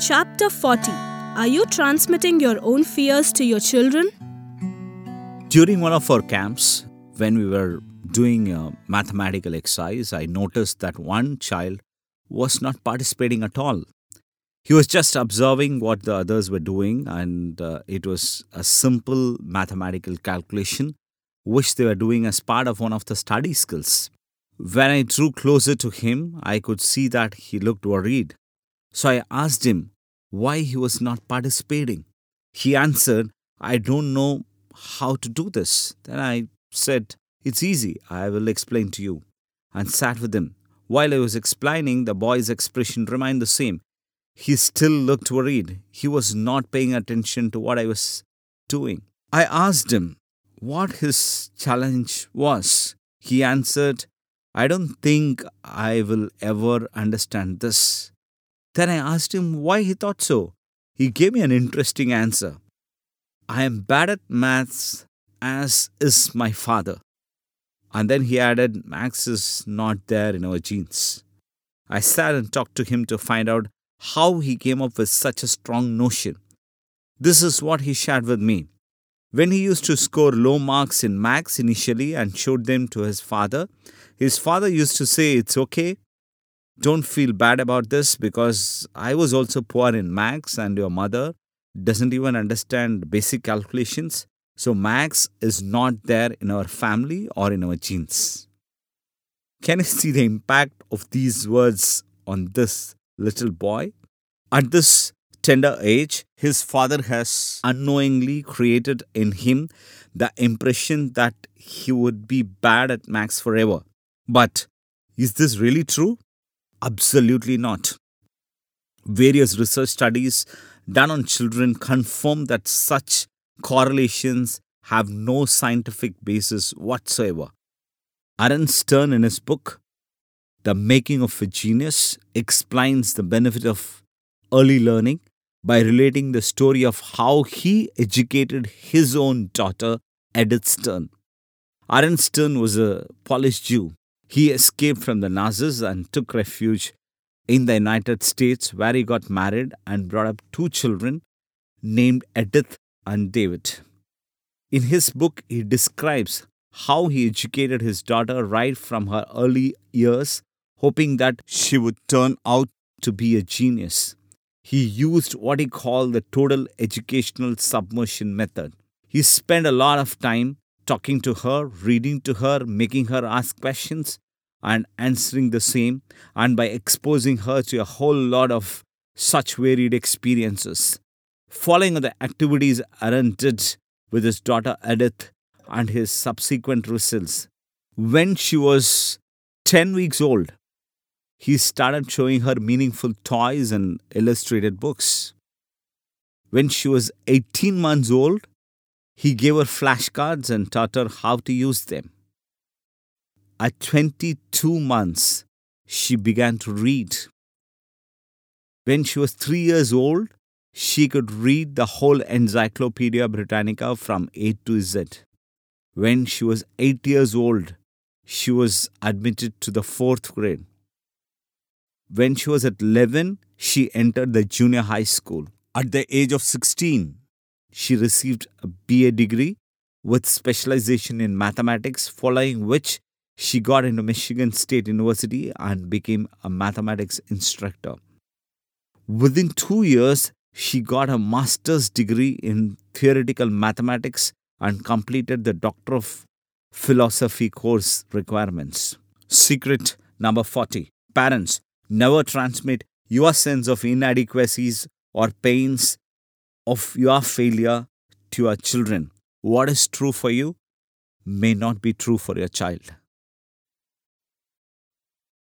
Chapter 40 Are you transmitting your own fears to your children? During one of our camps, when we were doing a mathematical exercise, I noticed that one child was not participating at all. He was just observing what the others were doing, and uh, it was a simple mathematical calculation which they were doing as part of one of the study skills. When I drew closer to him, I could see that he looked worried. So I asked him why he was not participating. He answered, I don't know how to do this. Then I said, It's easy, I will explain to you, and sat with him. While I was explaining, the boy's expression remained the same. He still looked worried. He was not paying attention to what I was doing. I asked him what his challenge was. He answered, I don't think I will ever understand this. Then I asked him why he thought so. He gave me an interesting answer. I am bad at maths, as is my father. And then he added, Max is not there in our genes. I sat and talked to him to find out how he came up with such a strong notion. This is what he shared with me. When he used to score low marks in maths initially and showed them to his father, his father used to say, It's okay. Don't feel bad about this because I was also poor in maths and your mother doesn't even understand basic calculations. So, maths is not there in our family or in our genes. Can you see the impact of these words on this little boy? At this tender age, his father has unknowingly created in him the impression that he would be bad at maths forever. But is this really true? Absolutely not. Various research studies done on children confirm that such correlations have no scientific basis whatsoever. Aaron Stern, in his book, The Making of a Genius, explains the benefit of early learning by relating the story of how he educated his own daughter, Edith Stern. Aaron Stern was a Polish Jew. He escaped from the Nazis and took refuge in the United States, where he got married and brought up two children named Edith and David. In his book, he describes how he educated his daughter right from her early years, hoping that she would turn out to be a genius. He used what he called the total educational submersion method. He spent a lot of time talking to her, reading to her, making her ask questions, and answering the same, and by exposing her to a whole lot of such varied experiences. Following the activities Aaron did with his daughter Edith and his subsequent results, when she was 10 weeks old, he started showing her meaningful toys and illustrated books. When she was 18 months old, he gave her flashcards and taught her how to use them. At 22 months, she began to read. When she was three years old, she could read the whole Encyclopedia Britannica from A to Z. When she was eight years old, she was admitted to the fourth grade. When she was at 11, she entered the junior high school. At the age of 16, she received a BA degree with specialization in mathematics, following which she got into Michigan State University and became a mathematics instructor. Within two years, she got a master's degree in theoretical mathematics and completed the Doctor of Philosophy course requirements. Secret number 40 Parents, never transmit your sense of inadequacies or pains of your failure to your children. What is true for you may not be true for your child.